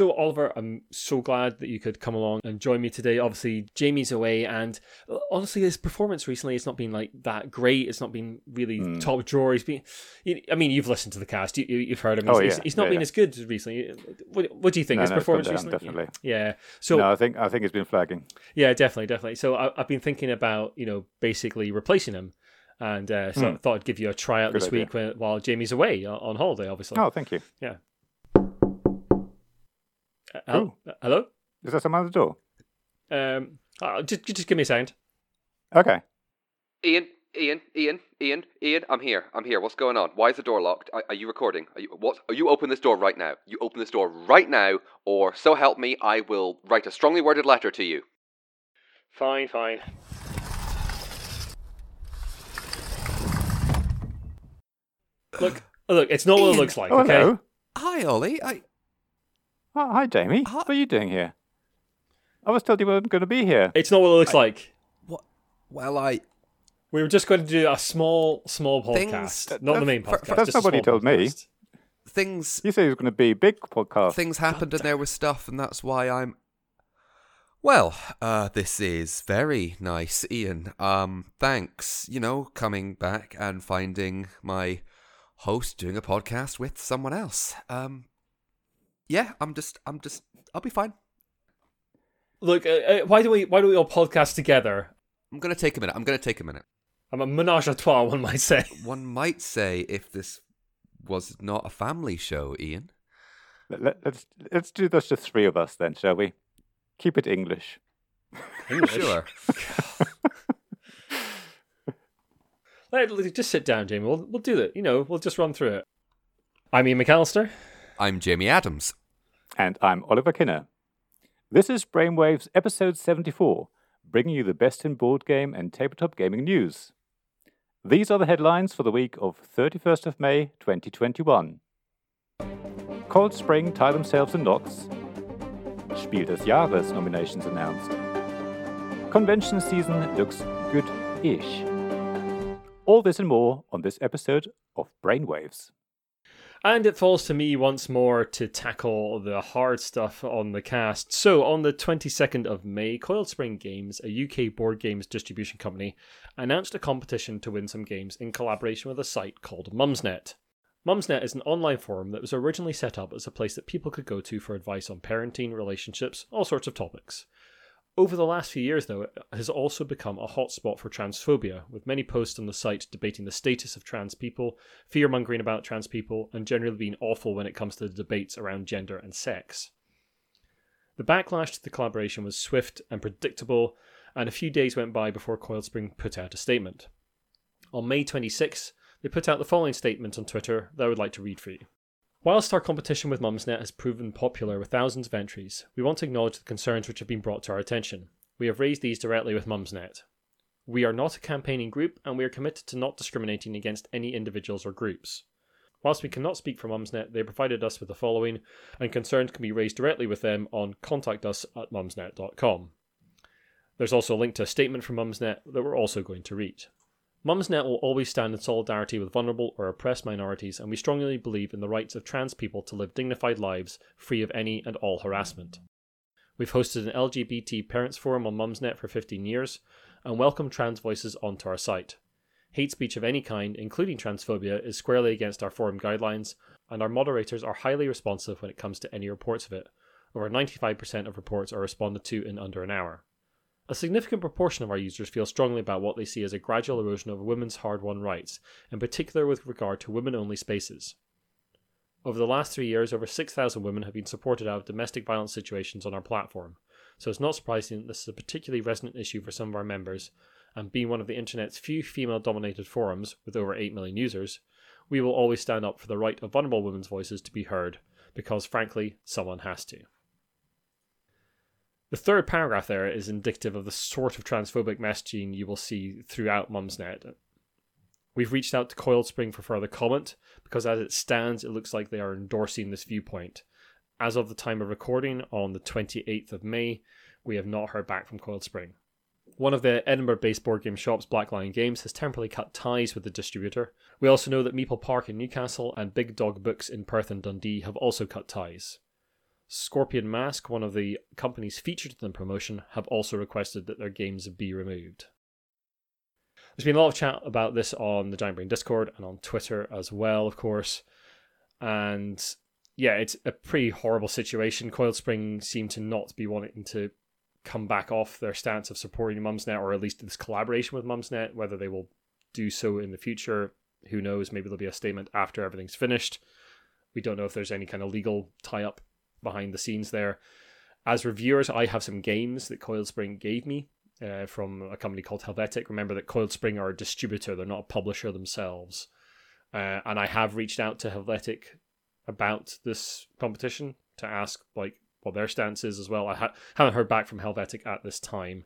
So, Oliver, I'm so glad that you could come along and join me today. Obviously, Jamie's away, and uh, honestly, his performance recently has not been like that great. It's not been really Mm. top drawer. He's been, I mean, you've listened to the cast, you, you've heard him. He's, Oh, yeah. he's not Yeah, been yeah. as good recently. What, what do you think? No, his no, it's performance down, recently? definitely. Yeah. So, no, I think I think it's been flagging. yeah, definitely, definitely. So, I, I've been thinking about, you know, basically replacing him. And uh, so I Hmm. thought I'd give you a tryout Good this idea. week when, while Jamie's away on on holiday, obviously. Oh, thank you. Uh, hel- hello? Is there someone at the door? Um, uh, just, just give me a sound. Okay. Ian, Ian, Ian, Ian, Ian, I'm here. I'm here. What's going on? Why is the door locked? Are, are you recording? Are you what? Are you open this door right now? You open this door right now, or so help me, I will write a strongly worded letter to you. Fine, fine. Look, look, it's not what it Ian. looks like, Oh, okay? hello. Hi, Ollie. I Oh, hi, Jamie. Hi. What are you doing here? I was told you weren't going to be here. It's not what it looks like. what? Well, I We were just going to do a small, small Things- podcast, not the main podcast. for- That's just not what he small told me. things You said it was going to be a big podcast. things happened and there was stuff, and that's why I'm. Well, uh, this is very nice, Ian. Um, thanks. You know, coming back and finding my host doing a podcast with someone else. Um, yeah, I'm just, I'm just, I'll be fine. Look, uh, uh, why do we why do we all podcast together? I'm gonna take a minute. I'm gonna take a minute. I'm a menage a trois, one might say. One might say if this was not a family show, Ian. Let, let, let's let's do this just three of us then, shall we? Keep it English. English. Sure. Let, let- just sit down, Jamie. We'll we'll do it. You know, we'll just run through it. I'm Ian McAllister. I'm Jamie Adams. And I'm Oliver Kinne. This is Brainwaves episode 74, bringing you the best in board game and tabletop gaming news. These are the headlines for the week of 31st of May 2021. Coiled Spring tie themselves in knots. Spiel des Jahres nominations announced. Convention season looks good-ish. All this and more on this episode of Brainwaves. And it falls to me once more to tackle the hard stuff on the cast. So, on the 22nd of May, Coiled Spring Games, a UK board games distribution company, announced a competition to win some games in collaboration with a site called Mumsnet. Mumsnet is an online forum that was originally set up as a place that people could go to for advice on parenting, relationships, all sorts of topics. Over the last few years, though, it has also become a hotspot for transphobia, with many posts on the site debating the status of trans people, fear mongering about trans people, and generally being awful when it comes to the debates around gender and sex. The backlash to the collaboration was swift and predictable, and a few days went by before Coiled Spring put out a statement. On May 26, they put out the following statement on Twitter that I would like to read for you. Whilst our competition with Mumsnet has proven popular with thousands of entries, we want to acknowledge the concerns which have been brought to our attention. We have raised these directly with Mumsnet. We are not a campaigning group, and we are committed to not discriminating against any individuals or groups. Whilst we cannot speak for Mumsnet, they provided us with the following, and concerns can be raised directly with them on contact us at mumsnet.com. There's also a link to a statement from Mumsnet that we're also going to read. Mumsnet will always stand in solidarity with vulnerable or oppressed minorities, and we strongly believe in the rights of trans people to live dignified lives free of any and all harassment. We've hosted an LGBT parents forum on Mumsnet for 15 years and welcome trans voices onto our site. Hate speech of any kind, including transphobia, is squarely against our forum guidelines, and our moderators are highly responsive when it comes to any reports of it. Over 95% of reports are responded to in under an hour. A significant proportion of our users feel strongly about what they see as a gradual erosion of women's hard won rights, in particular with regard to women only spaces. Over the last three years, over 6,000 women have been supported out of domestic violence situations on our platform, so it's not surprising that this is a particularly resonant issue for some of our members, and being one of the internet's few female dominated forums, with over 8 million users, we will always stand up for the right of vulnerable women's voices to be heard, because frankly, someone has to. The third paragraph there is indicative of the sort of transphobic messaging you will see throughout Mumsnet. We've reached out to Coiled Spring for further comment because, as it stands, it looks like they are endorsing this viewpoint. As of the time of recording on the 28th of May, we have not heard back from Coiled Spring. One of the Edinburgh based board game shops, Black Lion Games, has temporarily cut ties with the distributor. We also know that Meeple Park in Newcastle and Big Dog Books in Perth and Dundee have also cut ties. Scorpion Mask, one of the companies featured in the promotion, have also requested that their games be removed. There's been a lot of chat about this on the Giant Brain Discord and on Twitter as well, of course. And yeah, it's a pretty horrible situation. Coiled Spring seem to not be wanting to come back off their stance of supporting Mumsnet, or at least this collaboration with Mumsnet. Whether they will do so in the future, who knows? Maybe there'll be a statement after everything's finished. We don't know if there's any kind of legal tie up behind the scenes there. As reviewers, I have some games that Coiled Spring gave me uh, from a company called Helvetiq. Remember that Coiled Spring are a distributor, they're not a publisher themselves. Uh, and I have reached out to Helvetiq about this competition to ask like what their stance is as well. I ha- haven't heard back from Helvetiq at this time,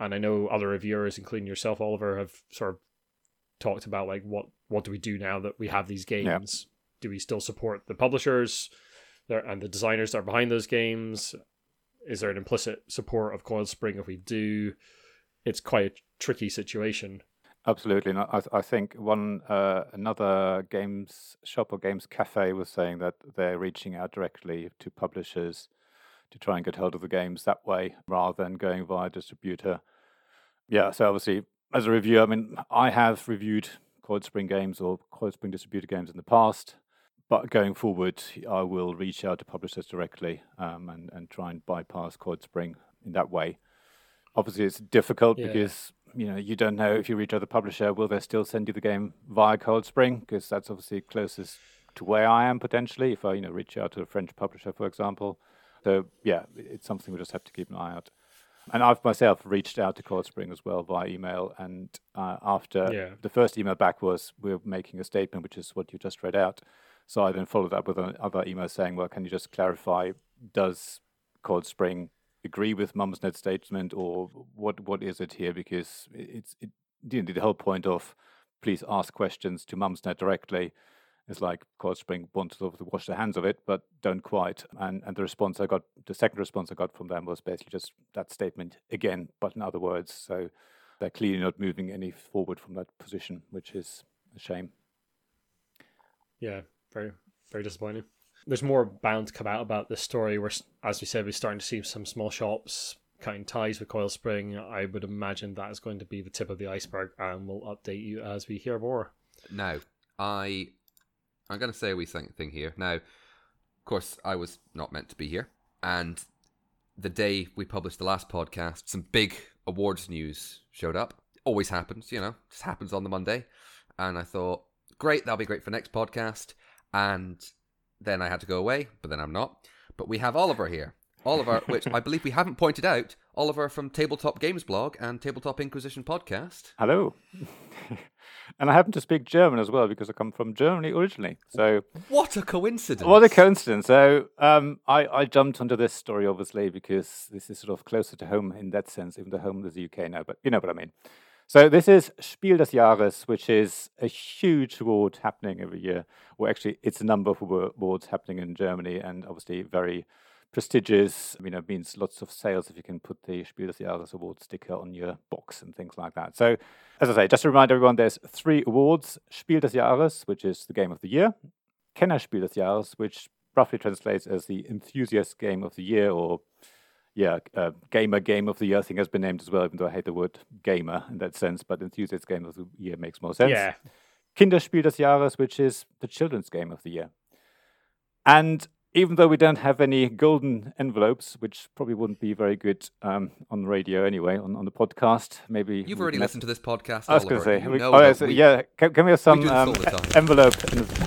and I know other reviewers, including yourself, Oliver, have sort of talked about like what what do we do now that we have these games? Yeah. Do we still support the publishers and the designers that are behind those games? Is there an implicit support of Coiled Spring if we do? It's quite a tricky situation. Absolutely, and I, I think one uh, another games shop or games cafe was saying that they're reaching out directly to publishers to try and get hold of the games that way rather than going via distributor. Yeah, so obviously as a reviewer, I mean, I have reviewed Coiled Spring games or Coiled Spring distributor games in the past, but going forward, I will reach out to publishers directly um, and and try and bypass Coiled Spring in that way. Obviously, it's difficult yeah. because you know you don't know if you reach out the publisher, will they still send you the game via Coiled Spring? Because that's obviously closest to where I am potentially. If I you know reach out to a French publisher, for example, so yeah, it's something we just have to keep an eye out. And I've myself reached out to Coiled Spring as well via email. And uh, after yeah. the first email back was, we're making a statement, which is what you just read out. So I then followed up with another email saying, well, can you just clarify, does Coiled Spring agree with Mumsnet's statement or what what is it here? Because it's it, the whole point of please ask questions to Mumsnet directly it's like Coiled Spring wants to wash their hands of it, but don't quite. And and the response I got, the second response I got from them was basically just that statement again, but in other words. So they're clearly not moving any forward from that position, which is a shame. Yeah, very very disappointing. There's more bound to come out about this story. Where, as we said, we're starting to see some small shops cutting ties with Coiled Spring. I would imagine that is going to be the tip of the iceberg, and we'll update you as we hear more. Now, I I'm going to say a wee thing here. Now, of course, I was not meant to be here. And the day we published the last podcast, some big awards news showed up. Always happens, you know, just happens on the Monday. And I thought, great, that'll be great for next podcast. And then I had to go away, but then I'm not. But we have Oliver here. Oliver, which I believe we haven't pointed out, Oliver from Tabletop Games Blog and Tabletop Inquisition podcast. Hello. and I happen to speak German as well because I come from Germany originally. So what a coincidence! What a coincidence! So um, I, I jumped onto this story obviously because this is sort of closer to home in that sense, even though home is the UK now. But you know what I mean. So this is Spiel des Jahres, which is a huge award happening every year. Well, actually, it's a number of awards happening in Germany, and obviously very prestigious. I mean, it means lots of sales if you can put the Spiel des Jahres award sticker on your box and things like that. So, as I say, just to remind everyone, there's three awards: Spiel des Jahres, which is the game of the year; Kennerspiel des Jahres, which roughly translates as the enthusiast game of the year, or yeah, uh, gamer game of the year. I think has been named as well, even though I hate the word gamer in that sense. But enthusiast game of the year makes more sense. Yeah. Kinderspiel des Jahres, which is the children's game of the year. And even though we don't have any golden envelopes, which probably wouldn't be very good um, on the radio anyway, on, on the podcast, maybe you've already listened to this podcast. I was going to say, we, oh, yeah, so, we, yeah, can, can, we have some we um, envelope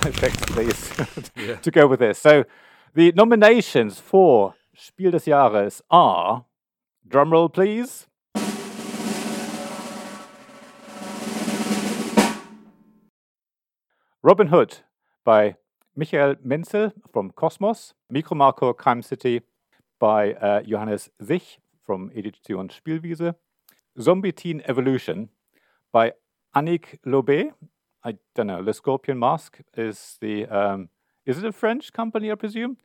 effects, please, yeah. to go with this? So, the nominations for Spiel des Jahres are, drumroll please. Robin Hood by Michael Menzel from Kosmos, Micro Crime City by uh, Johannes Sich from Edition Spielwiese, Zombie Teen Evolution by Annick Lobé. I don't know. Le Scorpion Mask is the um, is it a French company? I presume.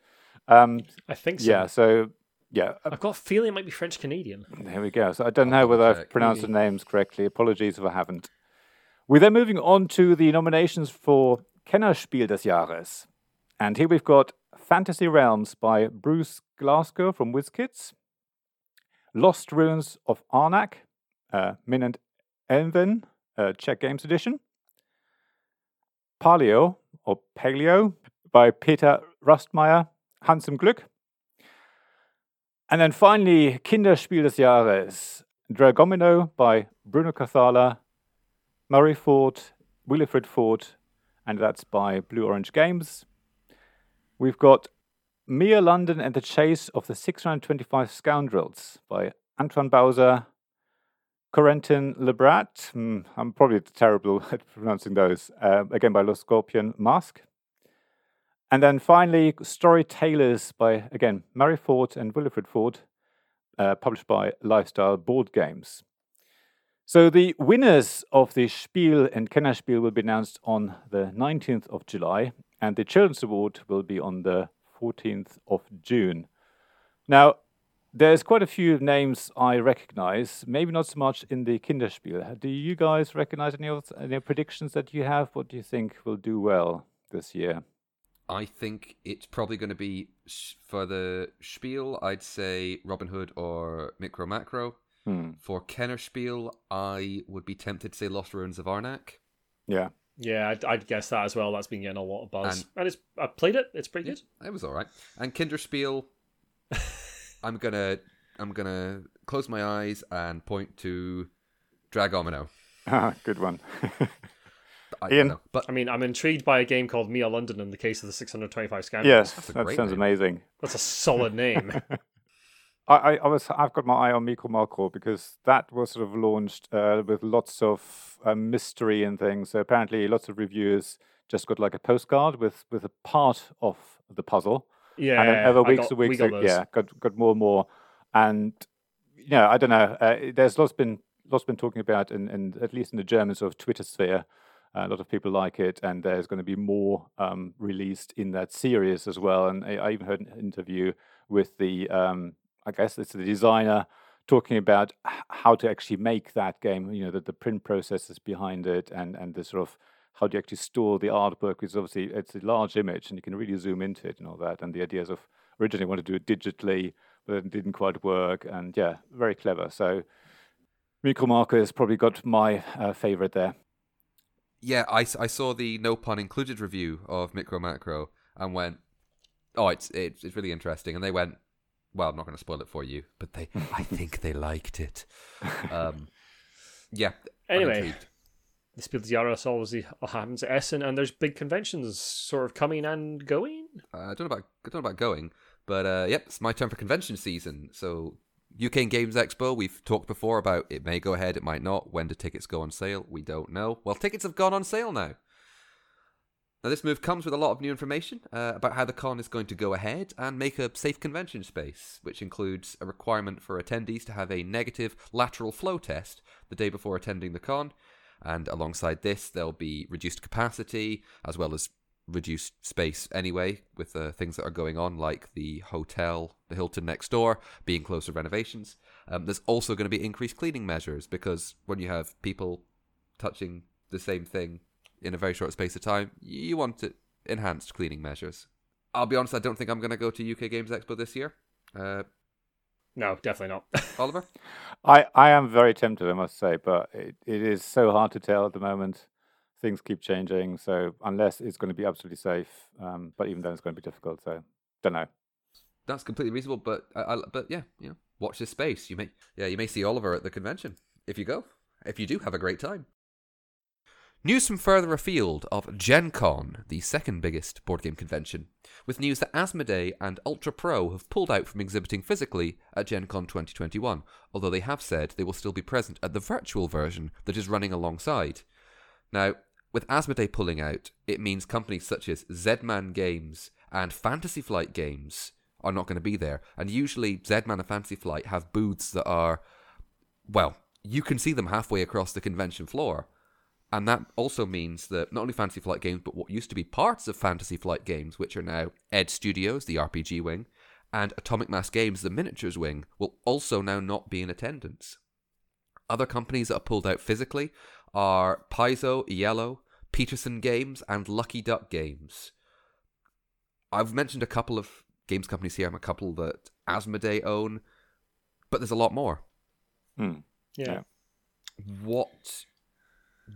Um, I think so. Yeah. So yeah, I've got a feeling it might be French Canadian. There we go. So I don't know whether I've pronounced the names correctly. Apologies if I haven't. We're then moving on to the nominations for Kennerspiel des Jahres. And here we've got Fantasy Realms by Bruce Glassco from WizKids. Lost Ruins of Arnak, uh, Min and Elwen, uh, Czech Games Edition. Paleo, or Paleo, by Peter Rustemeyer, Handsome Glück. And then finally, Kinderspiel des Jahres, Dragomino by Bruno Cathala, Murray Ford, Wilfred Ford, and that's by Blue Orange Games. We've got Mia London and the Chase of the 625 Scoundrels by Antoine Bauza, Corentin Lebrat. Hmm, I'm probably terrible at pronouncing those. Uh, again by Le Scorpion Mask. And then finally, Story Storytailors by, again, Murray Ford and Wilfred Ford, uh, published by Lifestyle Board Games. So the winners of the Spiel and Kennerspiel will be announced on the 19th of July, and the Children's Award will be on the 14th of June. Now, there's quite a few names I recognize, maybe not so much in the Kinderspiel. Do you guys recognize any of any predictions that you have? What do you think will do well this year? I think it's probably going to be for the Spiel. I'd say Robin Hood or Micro Macro. Hmm. For Kennerspiel, I would be tempted to say Lost Ruins of Arnak. Yeah. Yeah, I'd, I'd guess that as well. That's been getting a lot of buzz, And- and, it's I played it. It's pretty good. It was all right. And Kinderspiel, I'm gonna I'm gonna close my eyes and point to Dragomino. Ah, good one. I Ian? don't know. But I mean, I'm intrigued by a game called Mia London in the case of the 625 Scoundrels. yes, that sounds name. amazing. That's a solid name. I, I, I was I've got my eye on Micro Macro because that was sort of launched uh, with lots of uh, mystery and things. So apparently, lots of reviewers just got like a postcard with with a part of the puzzle, yeah, and then over weeks got- and we weeks, got uh, those. yeah, got got more and more. And you know, I don't know. Uh, there's lots been lots been talking about, in, in at least in the German sort of Twitter sphere. A lot of people like it, and there's going to be more um, released in that series as well. And I, I even heard an interview with the, um, I guess it's the designer talking about how to actually make that game. You know, the, the print processes behind it, and and the sort of how do you actually store the artwork? Because obviously it's a large image, and you can really zoom into it and all that. And the ideas of originally wanted to do it digitally, but it didn't quite work. And yeah, very clever. So. Micro Macro has probably got my uh, favorite there. Yeah, I, I saw the no pun included review of Micro Macro and went, oh, it's it's, it's really interesting. And they went, well, I'm not going to spoil it for you, but they I think they liked it. Um, yeah. Anyway, the Spiel des Jahres always happens at Essen, and there's big conventions sort of coming and going. Uh, I don't know about I don't know about going, but uh, yep, it's my turn for convention season. So UK Games Expo, we've talked before about it may go ahead, it might not. When do tickets go on sale? We don't know. Well, tickets have gone on sale now. Now, this move comes with a lot of new information uh, about how the con is going to go ahead and make a safe convention space, which includes a requirement for attendees to have a negative lateral flow test the day before attending the con. And alongside this, there'll be reduced capacity as well as reduced space anyway with uh, things that are going on, like the hotel, the Hilton next door, being closed for renovations. Um, there's also going to be increased cleaning measures because when you have people touching the same thing in a very short space of time, you want it enhanced cleaning measures. I'll be honest, I don't think I'm going to go to UK Games Expo this year. Uh, No, definitely not. Oliver? I, I am very tempted, I must say, but it, it is so hard to tell at the moment. Things keep changing, so unless it's going to be absolutely safe, um, but even then it's going to be difficult. So don't know. That's completely reasonable, but I, I, but yeah, you know, watch this space. You may yeah, you may see Oliver at the convention if you go. If you do, have a great time. News from further afield of Gen Con, the second biggest board game convention, with news that Asmodee and Ultra Pro have pulled out from exhibiting physically at Gen Con 2021, although they have said they will still be present at the virtual version that is running alongside. Now, with Asmodee pulling out, it means companies such as Z-Man Games and Fantasy Flight Games are not going to be there. And usually, Zedman and Fantasy Flight have booths that are, well, you can see them halfway across the convention floor. And that also means that not only Fantasy Flight Games, but what used to be parts of Fantasy Flight Games, which are now Edge Studios, the RPG wing, and Atomic Mass Games, the miniatures wing, will also now not be in attendance. Other companies that are pulled out physically are Paizo, Yellow, Petersen Games, and Lucky Duck Games. I've mentioned a couple of games companies here. I'm a couple that Asmodee own, but there's a lot more. Hmm. Yeah. Yeah. What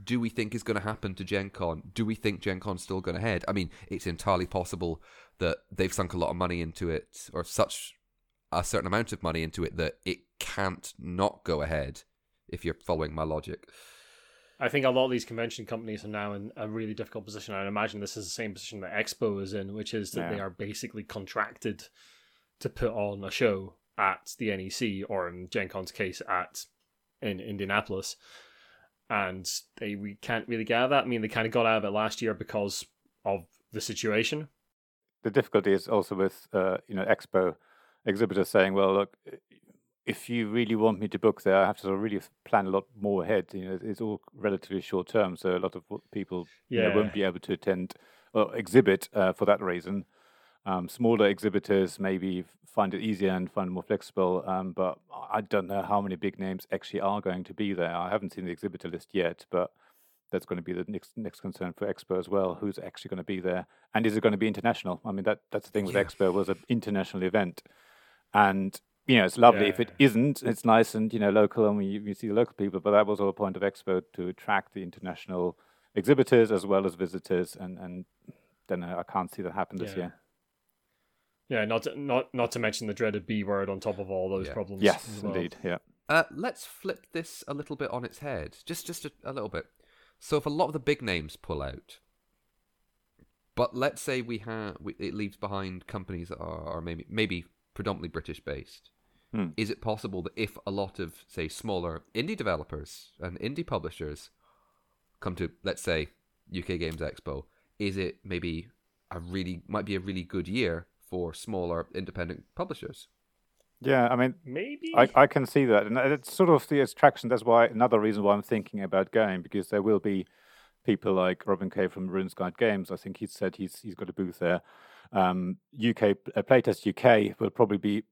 do we think is going to happen to Gen Con? Do we think Gen Con's still going to head? I mean, it's entirely possible that they've sunk a lot of money into it, or such a certain amount of money into it that it can't not go ahead. If you're following my logic, I think a lot of these convention companies are now in a really difficult position. I imagine this is the same position that Expo is in, which is that Yeah. they are basically contracted to put on a show at the NEC or in Gen Con's case at in Indianapolis. And they we can't really get out of that. I mean they kinda got out of it last year because of the situation. the difficulty is also with uh, you know expo exhibitors saying, well, look, if you really want me to book there, I have to sort of really plan a lot more ahead. You know, it's all relatively short term, so a lot of people you know, won't be able to attend or exhibit uh, for that reason. Um, smaller exhibitors maybe find it easier and find it more flexible, um, but I don't know how many big names actually are going to be there. I haven't seen the exhibitor list yet, but that's going to be the next next concern for Expo as well. Who's actually going to be there, and is it going to be international? I mean, that that's the thing with Yeah. Expo was an international event, and you know it's lovely if it Yeah. isn't. It's nice and you know local, and you, you see the local people. But that was all the point of Expo to attract the international exhibitors as well as visitors, and and then I can't see that happen this Yeah. year. Yeah, not to, not not to mention the dreaded B word on top of all those Yeah. problems. Yes, well. indeed, yeah. Uh, let's flip this a little bit on its head, just just a, a little bit. So if a lot of the big names pull out, but let's say we have we, it leaves behind companies that are, are maybe maybe predominantly British based. Hmm. Is it possible that if a lot of say smaller indie developers and indie publishers come to let's say UK Games Expo, is it maybe a really might be a really good year for smaller independent publishers? Yeah, I mean, Maybe I, I can see that, and it's sort of the attraction. That's why another reason why I'm thinking about going because there will be people like Robin Kay from RuneSky Games. I think he said he's he's got a booth there. Um, UK uh, Playtest UK will probably be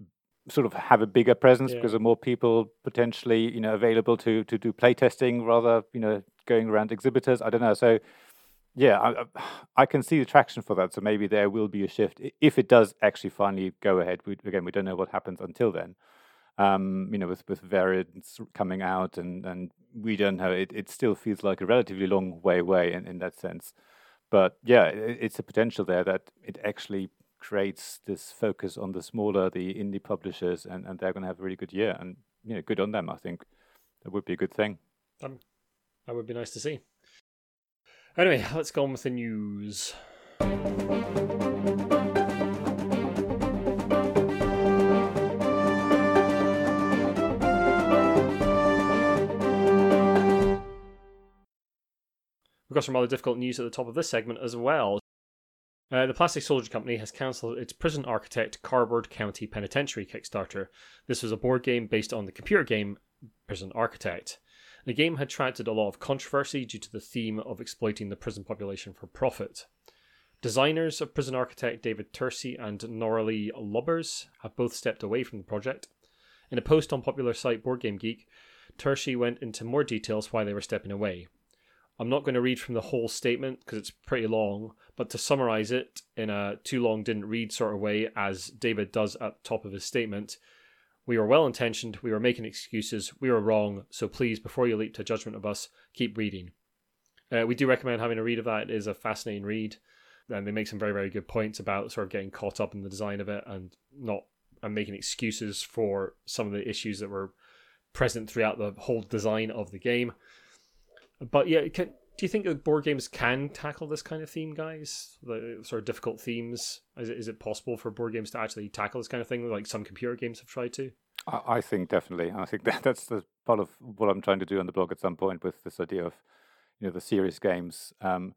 sort of have a bigger presence Yeah. because there are more people potentially you know available to to do playtesting rather you know going around exhibitors. I don't know. So yeah, I, I- can see the traction for that. So maybe there will be a shift if it does actually finally go ahead. We, again, we don't know what happens until then. Um, you know, with with variants coming out, and and we don't know. It it still feels like a relatively long way away in, in that sense. But yeah, i it's a potential there that it actually creates this focus on the smaller, the indie publishers, and, and they're going to have a really good year. And you know, good on them. I think that would be a good thing. Um, that would be nice to see. Anyway, let's go on with the news. We've got some rather difficult news at the top of this segment as well. Uh, the Plastic Soldier Company has cancelled its Prison Architect Cardboard County Penitentiary Kickstarter. This was a board game based on the computer game Prison Architect. The game had attracted a lot of controversy due to the theme of exploiting the prison population for profit. Designers of Prison Architect David Turczi and Noralie Lubbers have both stepped away from the project. In a post on popular site Board Game Geek, Tursey went into more details why they were stepping away. I'm not going to read from the whole statement because it's pretty long, but to summarize it in a too long didn't read sort of way, as David does at the top of his statement, we were well intentioned, we were making excuses, we were wrong, so please, before you leap to judgment of us, keep reading. Uh, we do recommend having a read of that. It is a fascinating read, and they make some very, very good points about sort of getting caught up in the design of it and not and making excuses for some of the issues that were present throughout the whole design of the game. But yeah, can, do you think that board games can tackle this kind of theme, guys? The sort of difficult themes. Is it, is it possible for board games to actually tackle this kind of thing, like some computer games have tried to? I, I think definitely. I think that that's the part of what I'm trying to do on the blog at some point with this idea of, you know, the serious games. Um,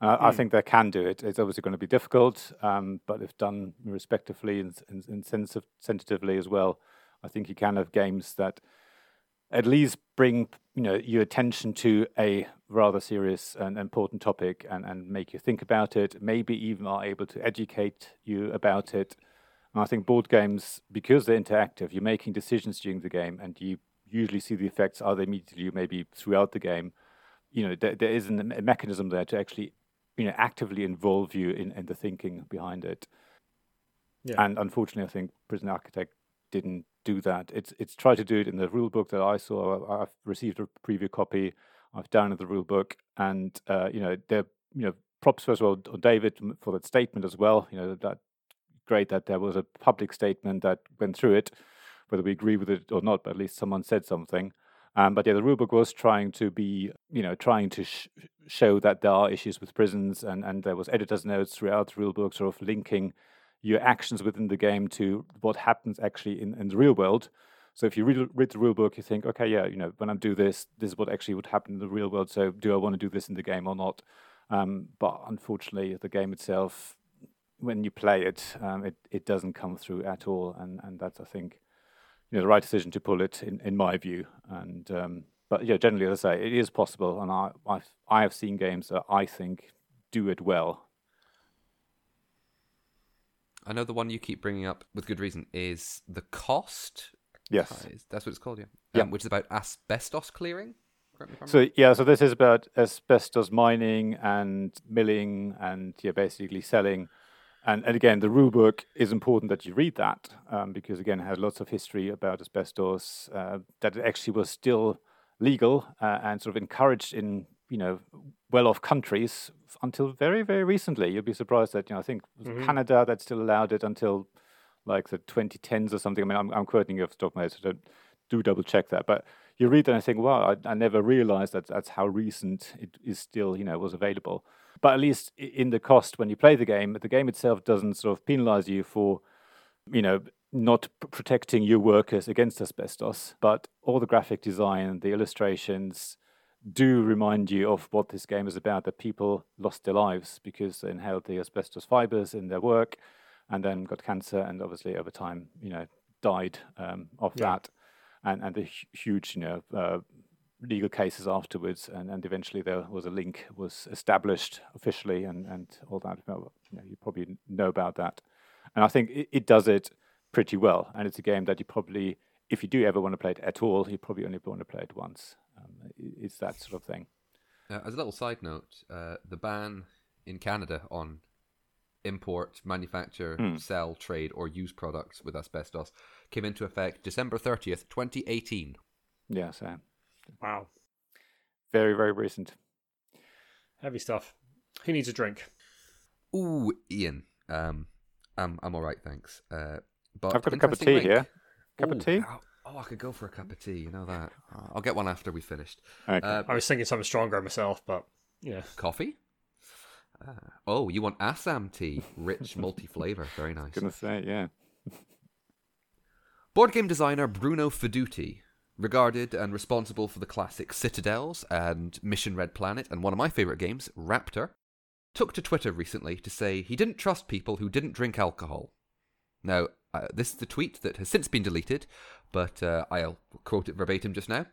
uh, I Hmm. think they can do it. It's obviously going to be difficult, um, but if done respectfully and, and, and sensitive, sensitively as well, I think you can have games that at least bring you know your attention to a rather serious and important topic and, and make you think about it. Maybe even are able to educate you about it. And I think board games, because they're interactive, you're making decisions during the game, and you usually see the effects either immediately or maybe throughout the game. You know, there, there is a mechanism there to actually, you know, actively involve you in, in the thinking behind it. Yeah. And unfortunately, I think Prison Architect didn't do that. It's it's tried to do it in the rule book that I saw. I've received a preview copy. I've downloaded the rule book, and uh, you know, they're you know, props first of all David for that statement as well. You know, that great that there was a public statement that went through it, whether we agree with it or not, but at least someone said something. Um, but yeah, the rulebook was trying to be, you know, trying to sh- show that there are issues with prisons, and, and there was editor's notes throughout the rulebook, sort of linking your actions within the game to what happens actually in, in the real world. So if you read, read the rulebook, you think, okay, yeah, you know, when I do this, this is what actually would happen in the real world. So do I want to do this in the game or not? Um, but unfortunately, the game itself, when you play it, um, it it doesn't come through at all, and and that's I think you know the right decision to pull it in in my view. And um, but yeah, generally as I say, it is possible, and I I've, I have seen games that I think do it well. I know the one you keep bringing up with good reason is the cost. Yes. Uh, is- that's what it's called, yeah. Yeah. Um, which is about asbestos clearing. Correct me if I'm So yeah, so this is about asbestos mining and milling and yeah, basically selling. And, and again, the rule book is important that you read that um, because again, it has lots of history about asbestos. Uh, that it actually was still legal uh, and sort of encouraged in you know well-off countries until very very recently. You'll be surprised that you know I think Mhm. Canada that still allowed it until like the 2010s or something. I mean, I'm, I'm quoting you off the top of my head, so don't, do double check that. But you read that and I think, wow, I, I never realized that that's how recent it is still, you know, was available. But at least in the cost when you play the game, the game itself doesn't sort of penalize you for, you know, not p- protecting your workers against asbestos. But all the graphic design, the illustrations do remind you of what this game is about that people lost their lives because they inhaled the asbestos fibers in their work and then got cancer and obviously over time, you know, died um, of Yeah. that. And and the huge you know uh, legal cases afterwards and, and eventually there was a link was established officially and and all that. You, know, you probably know about that. And I think it, it does it pretty well. And it's a game that you probably if you do ever want to play it at all you probably only want to play it once um, it's that sort of thing Uh, as a little side note, uh, the ban in Canada on import, manufacture, Hmm. sell, trade, or use products with asbestos came into effect December 30th, 2018. yeah so Wow. very very recent Heavy stuff. Who needs a drink? Ooh, Ian. Um, I'm, I'm all right, thanks. Uh, but I've got a cup of tea link. here cup Ooh, of tea oh, I could go for a cup of tea. You know that. Uh, I'll get one after we finished. okay. Uh, I was thinking something stronger myself, but yeah. coffee. Ah. Oh, you want Assam tea? Rich, multi-flavor. Very nice. gonna say yeah Board game designer Bruno Faidutti, regarded and responsible for the classic Citadels and Mission Red Planet and one of my favorite games, Raptor, took to Twitter recently to say he didn't trust people who didn't drink alcohol. Now, uh, this is the tweet that has since been deleted, but uh, I'll quote it verbatim just now.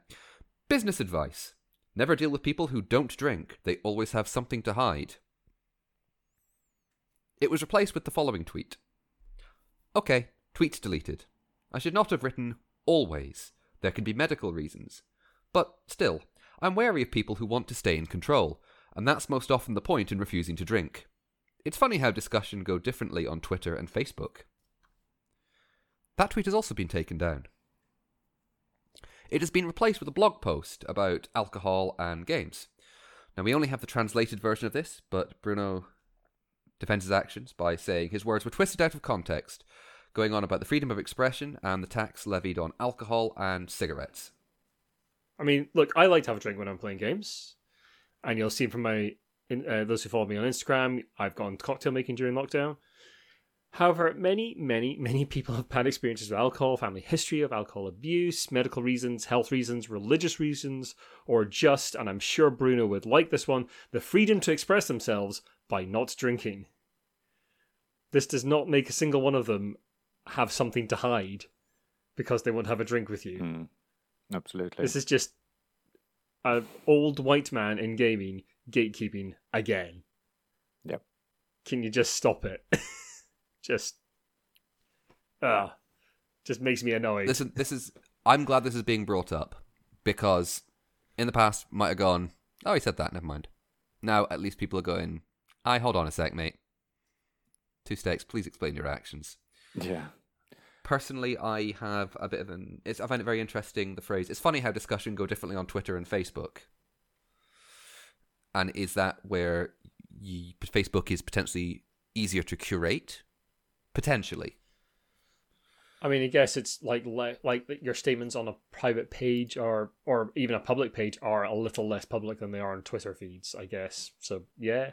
Business advice. Never deal with people who don't drink. They always have something to hide. It was replaced with the following tweet. Okay, tweet deleted. I should not have written always. There can be medical reasons. But still, I'm wary of people who want to stay in control, and that's most often the point in refusing to drink. It's funny how discussion go differently on Twitter and Facebook. That tweet has also been taken down. It has been replaced with a blog post about alcohol and games. Now, we only have the translated version of this, but Bruno defends his actions by saying his words were twisted out of context, going on about the freedom of expression and the tax levied on alcohol and cigarettes. I mean, look, I like to have a drink when I'm playing games, and you'll see from my in, uh, those who follow me on Instagram, I've gone cocktail making during lockdown. However, many, many, many people have bad experiences with alcohol, family history of alcohol abuse, medical reasons, health reasons, religious reasons, or just, and I'm sure Bruno would like this one, the freedom to express themselves by not drinking. This does not make a single one of them have something to hide because they won't have a drink with you. Mm, absolutely This is just an old white man in gaming gatekeeping again. Yep. Can you just stop it? just ah, just makes me annoyed. Listen, this is. I'm glad this is being brought up because in the past might have gone. Oh, he said that. Never mind. Now at least people are going. I hold on a sec, mate. Two stakes. Please explain your actions. Yeah. Personally, I have a bit of an. It's, I find it very interesting. The phrase. It's funny how discussion go differently on Twitter and Facebook. And is that where you, Facebook is potentially easier to curate? Potentially. I mean, I guess it's like le- like your statements on a private page or or even a public page are a little less public than they are on Twitter feeds. I guess so. Yeah,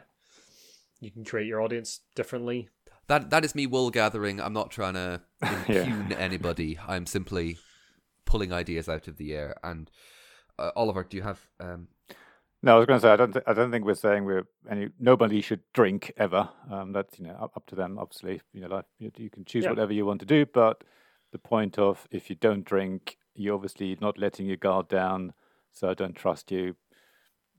you can create your audience differently. That that is me wool gathering. I'm not trying to Yeah. impugn anybody. I'm simply pulling ideas out of the air. And uh, Oliver, do you have? Um, No, I was going to say I don't. Th- I don't think we're saying we're any. Nobody should drink ever. Um, that's you know up, up to them. Obviously, you know, like, you, you can choose Yeah. whatever you want to do. But the point of if you don't drink, you're obviously not letting your guard down. So I don't trust you.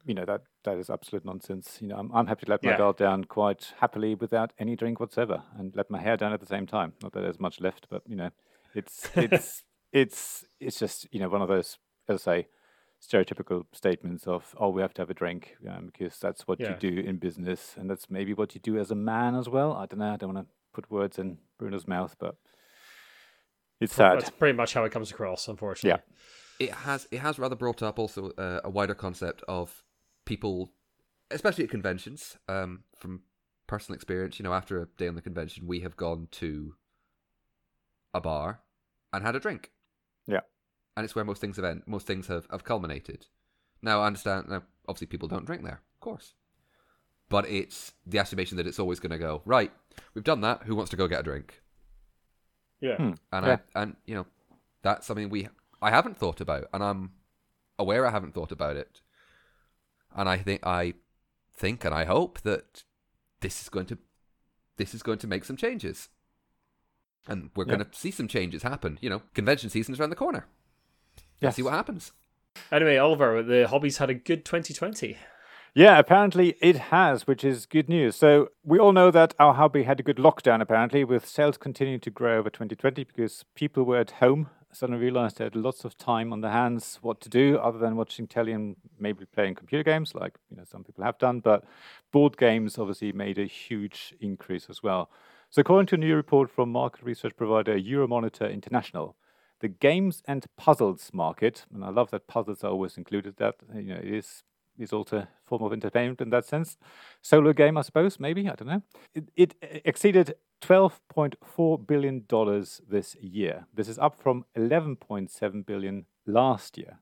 You know that that is absolute nonsense. You know, I'm I'm happy to let my Yeah. guard down quite happily without any drink whatsoever, and let my hair down at the same time. Not that there's much left, but you know, it's it's it's it's just you know one of those as I say stereotypical statements of oh we have to have a drink um, because that's what Yeah. you do in business and that's maybe what you do as a man as well i don't know i don't want to put words in bruno's mouth but it's sad That's pretty much how it comes across, unfortunately. yeah it has it has rather brought up also uh, a wider concept of people, especially at conventions. Um, from personal experience, you know, after a day on the convention, we have gone to a bar and had a drink. Yeah. and it's where most things have end, most things have, have culminated. Now I understand. Now, obviously, people don't drink there, of course, but it's the estimation that it's always going to go right. We've done that. Who wants to go get a drink? Yeah. Hmm. and Yeah. I and you know that's something we I haven't thought about, and I'm aware I haven't thought about it, and I think I think and I hope that this is going to this is going to make some changes, and we're Yeah. going to see some changes happen. You know, convention season is around the corner. Let's Yes. see what happens. Anyway, Oliver, the hobbies had a good 2020. Yeah, apparently it has, which is good news. So we all know that our hobby had a good lockdown, apparently, with sales continuing to grow over 2020 because people were at home, suddenly realized they had lots of time on their hands, what to do other than watching telly and maybe playing computer games, like you know some people have done. But board games obviously made a huge increase as well. So according to a new report from market research provider Euromonitor International, the games and puzzles market, and I love that puzzles are always included. That you know it is is also a form of entertainment in that sense. Solo game, I suppose, maybe I don't know. It, it exceeded twelve point four billion dollars this year. This is up from eleven point seven billion last year.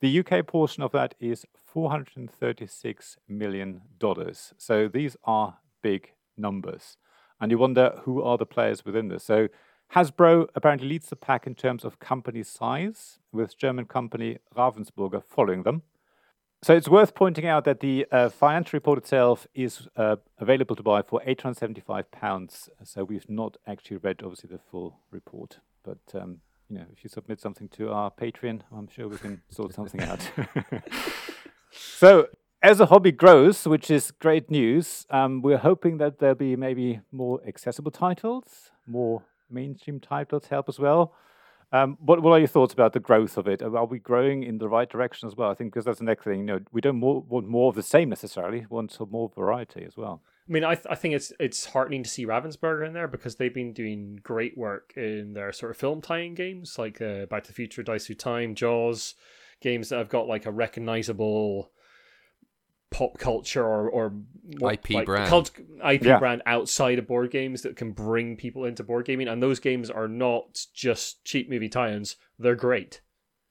The UK portion of that is four hundred and thirty-six million dollars. So these are big numbers, and you wonder who are the players within this. So Hasbro apparently leads the pack in terms of company size, with German company Ravensburger following them. So it's worth pointing out that the uh, financial report itself is uh, available to buy for 875 pounds. So we've not actually read, obviously, the full report. But um, you know, if you submit something to our Patreon, I'm sure we can sort something out. so as a hobby grows, which is great news, um, we're hoping that there'll be maybe more accessible titles, more mainstream titles help as well. Um, what what are your thoughts about the growth of it? Are we growing in the right direction as well? I think because that's the next thing. You know, we don't more, want more of the same necessarily. We want some more variety as well. I mean, I, th- I think it's it's heartening to see Ravensburger in there because they've been doing great work in their sort of film tie-in games like uh, Back to the Future, Dice Through Time, Jaws, games that have got like a recognizable pop culture or or what- IP like, brand. cult- IP Yeah. brand outside of board games that can bring people into board gaming, and those games are not just cheap movie tie-ins; they're great.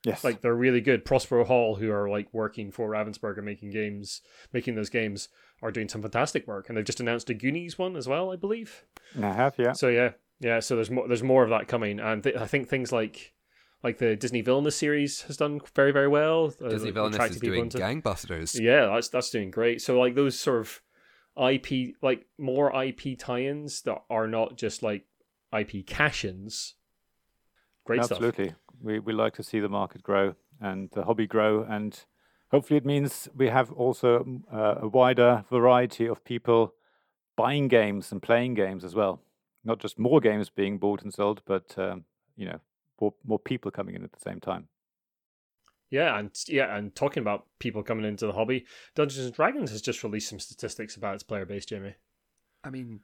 Yes, Like they're really good. Prospero Hall, who are like working for Ravensburger, making games, making those games, are doing some fantastic work, and they've just announced a Goonies one as well, I believe. I have. Yeah, So yeah, yeah. So there's more. There's more of that coming, and th- I think things like like the Disney Villainous series has done very very well. uh, Disney like, Villainous is doing into- gangbusters. Yeah, that's that's doing great. So like those sort of IP, like more IP tie-ins that are not just like IP cash-ins. Great stuff. absolutely. We we like to see the market grow and the hobby grow, and hopefully it means we have also uh, a wider variety of people buying games and playing games as well. Not just more games being bought and sold, but um, you know, more more people coming in at the same time. Yeah, and yeah, and talking about people coming into the hobby, Dungeons and Dragons has just released some statistics about its player base, Jamie. I mean,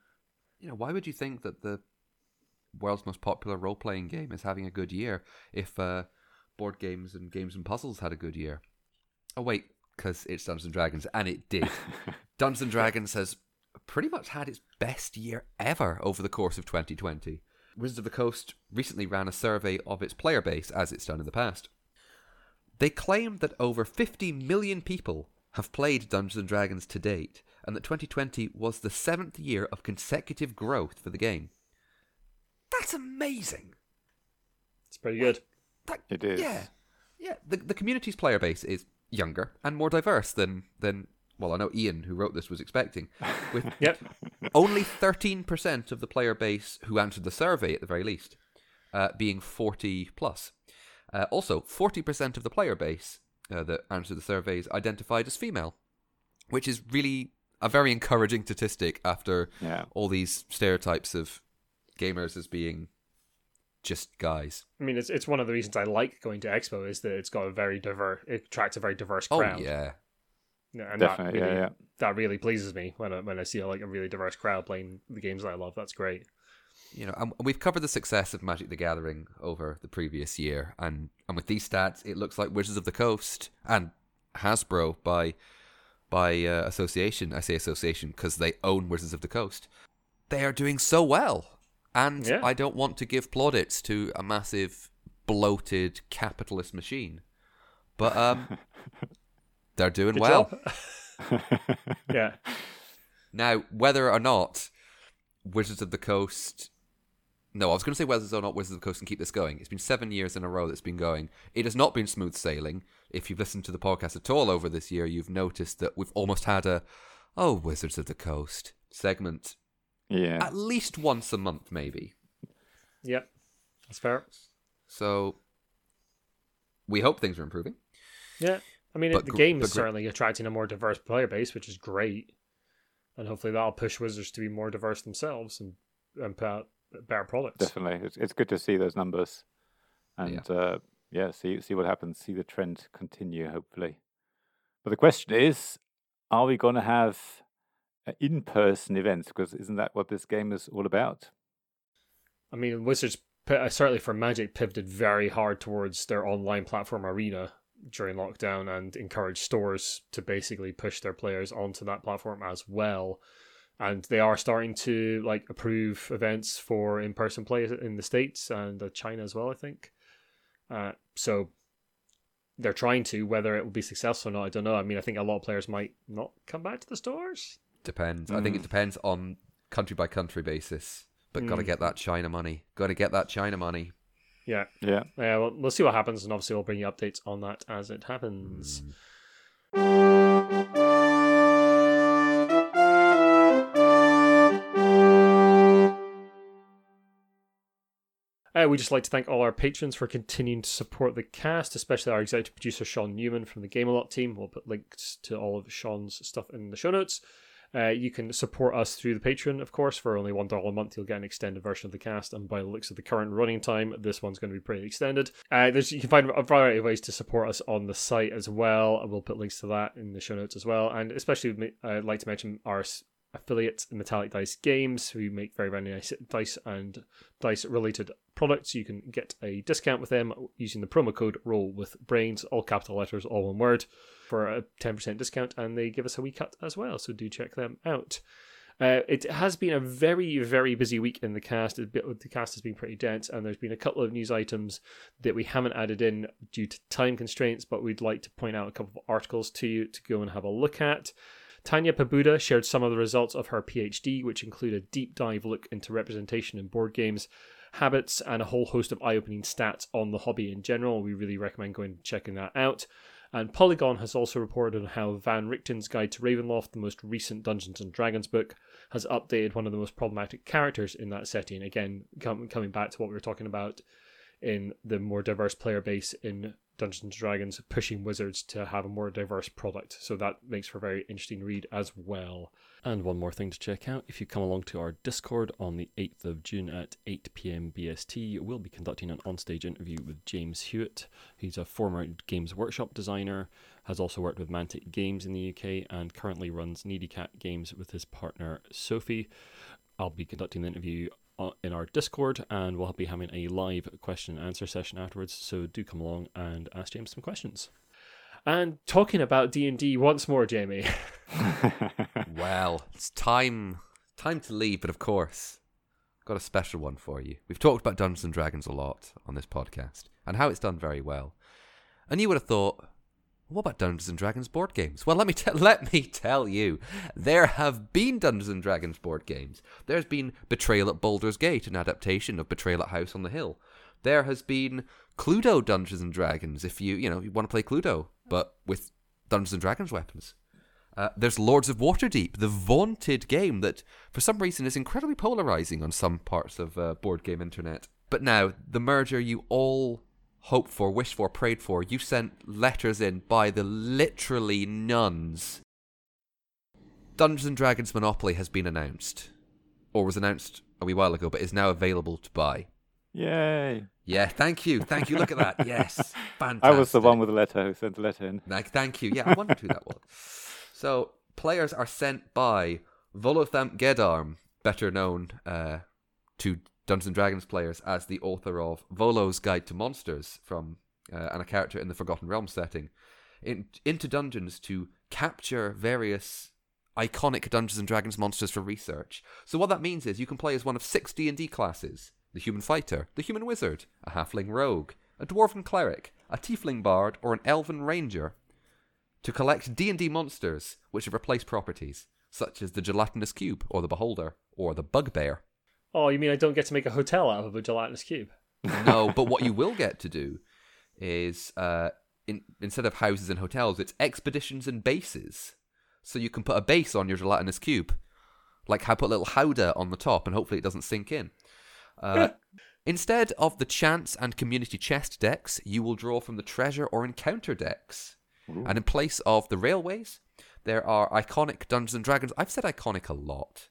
you know, why would you think that the world's most popular role playing game is having a good year if uh, board games and games and puzzles had a good year. Oh wait, because it's Dungeons and Dragons, and it did. Dungeons and Dragons has pretty much had its best year ever over the course of 2020. Wizards of the Coast recently ran a survey of its player base, as it's done in the past. They claimed that over 50 million people have played Dungeons and Dragons to date, and that 2020 was the seventh year of consecutive growth for the game. That's amazing. It's pretty good. That, It is. Yeah, yeah. The the community's player base is younger and more diverse than than well, I know Ian, who wrote this, was expecting. With Yep. only 13% of the player base who answered the survey, at the very least, uh, being 40 plus. Uh, also, 40% of the player base uh, that answered the surveys identified as female, which is really a very encouraging statistic after Yeah. all these stereotypes of gamers as being just guys. I mean, it's it's one of the reasons I like going to Expo is that it's got a very diverse, it attracts a very diverse Oh, crowd. yeah. Yeah, and Definitely, that really, yeah, yeah. that really pleases me when I, when I see like a really diverse crowd playing the games that I love. That's great. you know, and we've covered the success of Magic the Gathering over the previous year, and and with these stats, it looks like Wizards of the Coast and Hasbro by by uh, association. I say association because they own Wizards of the Coast. They are doing so well, and Yeah. I don't want to give plaudits to a massive bloated capitalist machine, but um, they're doing Good well. yeah, Now, whether or not Wizards of the Coast. No, I was going to say whether or not Wizards of the Coast can keep this going. It's been seven years in a row that's been going. It has not been smooth sailing. If you've listened to the podcast at all over this year, you've noticed that we've almost had a, oh, Wizards of the Coast segment Yeah. at least once a month, maybe. yep, that's fair. So we hope things are improving. Yeah, I mean, But the game is certainly attracting a more diverse player base, which is great, and hopefully that'll push Wizards to be more diverse themselves and and put out better products. Definitely, it's it's good to see those numbers, and yeah. Uh, yeah, see see what happens. See the trend continue, hopefully. But the question is, are we going to have uh, in-person events? Because isn't that what this game is all about? I mean, Wizards uh, certainly for Magic pivoted very hard towards their online platform Arena during lockdown and encourage stores to basically push their players onto that platform as well and they are starting to like approve events for in-person play in the states and uh, china as well i think uh, so they're trying to whether it will be successful or not i don't know i mean i think a lot of players might not come back to the stores Depends. I think it depends on country by country basis. But got to Mm. get that China money. Got to get that China money. Yeah Yeah. yeah well, we'll see what happens and obviously we'll bring you updates on that as it happens Uh, we'd just like to thank all our patrons for continuing to support the cast, especially our executive producer Sean Newman from the Game a Lot team. We'll put links to all of Sean's stuff in the show notes. Uh, you can support us through the Patreon, of course. For only $1 a month, you'll get an extended version of the cast. And by the looks of the current running time, this one's going to be pretty extended. Uh, there's, you can find a variety of ways to support us on the site as well. We'll put links to that in the show notes as well. And especially, I'd like to mention our affiliate Metallic Dice Games, who make very, very nice dice and dice related products. You can get a discount with them using the promo code Roll with Brains, all capital letters, all one word, for a 10% discount, and they give us a wee cut as well. So do check them out. Uh, it has been a very, very busy week in the cast. The cast has been pretty dense, and there's been a couple of news items that we haven't added in due to time constraints, but we'd like to point out a couple of articles to you to go and have a look at. Tanya Pobuda shared some of the results of her PhD, which include a deep dive look into representation in board games, habits, and a whole host of eye opening stats on the hobby in general. We really recommend going and checking that out. And Polygon has also reported on how Van Richten's Guide to Ravenloft, the most recent Dungeons and Dragons book, has updated one of the most problematic characters in that setting. Again, com- coming back to what we were talking about in the more diverse player base in Dungeons and Dragons, pushing Wizards to have a more diverse product. So that makes for a very interesting read as well. And one more thing to check out if you come along to our Discord on the 8th of June at 8 pm BST, we'll be conducting an onstage interview with James Hewitt. He's a former Games Workshop designer, has also worked with Mantic Games in the UK, and currently runs Needy Cat Games with his partner Sophie. I'll be conducting the interview uh, in our Discord, and we'll be having a live question and answer session afterwards. So do come along and ask James some questions. And talking about D and D once more, Jamie. Well, it's time time to leave, but of course, I've got a special one for you. We've talked about Dungeons and Dragons a lot on this podcast and how it's done very well. And you would have thought, what about Dungeons and Dragons board games? Well, let me let me tell you, there have been Dungeons and Dragons board games. There's been Betrayal at Baldur's Gate, an adaptation of Betrayal at House on the Hill. There has been Cluedo Dungeons and Dragons, if you you know you want to play Cluedo, but with Dungeons and Dragons weapons. Uh, there's Lords of Waterdeep, the vaunted game that, for some reason, is incredibly polarizing on some parts of uh, board game internet. But now, the merger you all hoped for, wished for, prayed for, you sent letters in by the literally nuns. Dungeons and Dragons Monopoly has been announced, or was announced a wee while ago, but is now available to buy. Yay! Yeah, thank you, thank you. Look at that. Yes, fantastic. I was the one with the letter who sent the letter in. Like, thank you. Yeah, I wondered who that was. So, players are sent by Volothamp Geddarm, better known uh, to Dungeons and Dragons players as the author of Volo's Guide to Monsters from uh, and a character in the Forgotten Realms setting, in, into dungeons to capture various iconic Dungeons and Dragons monsters for research. So what that means is you can play as one of six D&D classes: the Human Fighter, the Human Wizard, a Halfling Rogue, a Dwarven Cleric, a Tiefling Bard, or an Elven Ranger to collect D&D monsters which have replaced properties such as the gelatinous cube or the beholder or the bugbear. Oh, you mean I don't get to make a hotel out of a gelatinous cube? No, but what you will get to do is uh, in, instead of houses and hotels, it's expeditions and bases. So you can put a base on your gelatinous cube, like how put a little howdah on the top, and hopefully it doesn't sink in. Uh, instead of the chance and community chest decks, you will draw from the treasure or encounter decks. And in place of the railways, there are iconic Dungeons and Dragons. I've said iconic a lot,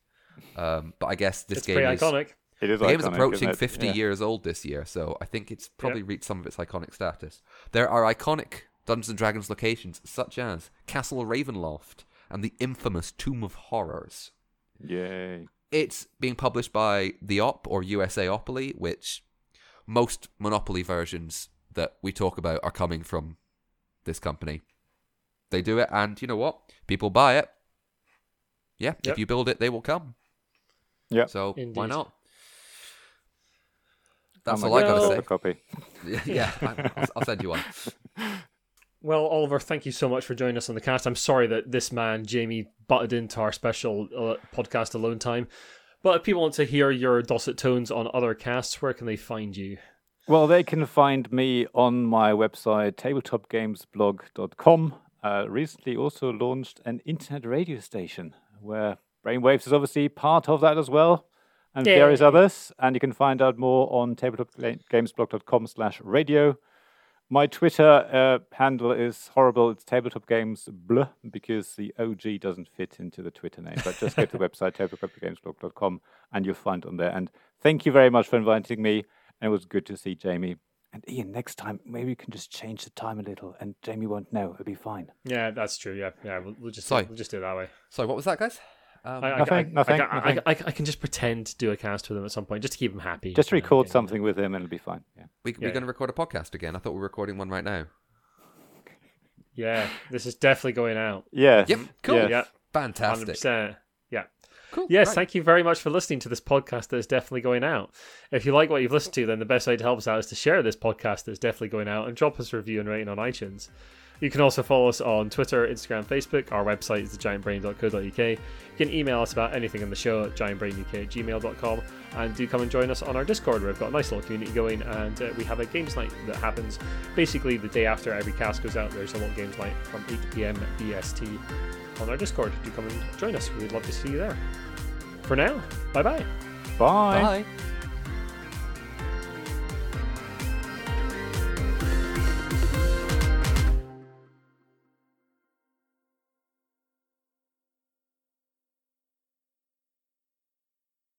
um, but I guess this it's game pretty is iconic. It is the game is iconic, approaching isn't 50 Yeah. years old this year, so I think it's probably reached some of its iconic status. There are iconic Dungeons and Dragons locations such as Castle Ravenloft and the infamous Tomb of Horrors. Yay! It's being published by the Op or USAopoly, which most Monopoly versions that we talk about are coming from this company. They do it, and you know what? People buy it. Yeah, Yep. if you build it, they will come. Yeah. So why not? That's Oh all my I gotta say. Copy. yeah, I- I'll, I'll send you one. Well, Oliver, thank you so much for joining us on the cast. I'm sorry that this man, Jamie, butted into our special uh, podcast alone time. But if people want to hear your dulcet tones on other casts, where can they find you? Well, they can find me on my website, tabletopgamesblog.com. Uh, recently also launched an internet radio station where Brainwaves is obviously part of that as well, and various others. And you can find out more on tabletopgamesblog.com slash radio. My Twitter uh, handle is horrible. It's tabletopgamesbl because the OG doesn't fit into the Twitter name. But just go to the website, tabletopgamesblog.com, and you'll find it on there. And thank you very much for inviting me. And it was good to see Jamie. And Ian, next time, maybe we can just change the time a little and Jamie won't know. It'll be fine. Yeah, that's true. Yeah, yeah, we'll, we'll just Sorry. we'll just do it that way. Sorry, what was that, guys? Um, I, I, Nothing, I, nothing, I, I, nothing. I, I can just pretend to do a cast with him at some point, just to keep him happy. Just you know, record something with him and it'll be fine. Yeah. we, yeah, we're yeah. going to record a podcast again. I thought we were recording one right now. Yeah, this is definitely going out. Yeah. Yep, cool. Yes. Yeah, Fantastic. hundred percent. Yeah. Cool. Yes, right. thank you very much for listening to this podcast that is definitely going out. If you like what you've listened to, then the best way to help us out is to share this podcast that's definitely going out and drop us a review and rating on iTunes. You can also follow us on Twitter, Instagram, Facebook. Our website is thegiantbrain.co.uk. You can email us about anything on the show at giantbrainuk at gmail.com. And do come and join us on our Discord where we've got a nice little community going and uh, we have a games night that happens basically the day after every cast goes out. There's a little games night from 8 pm BST on our Discord. Do come and join us. We'd love to see you there. For now, bye bye. Bye. Bye.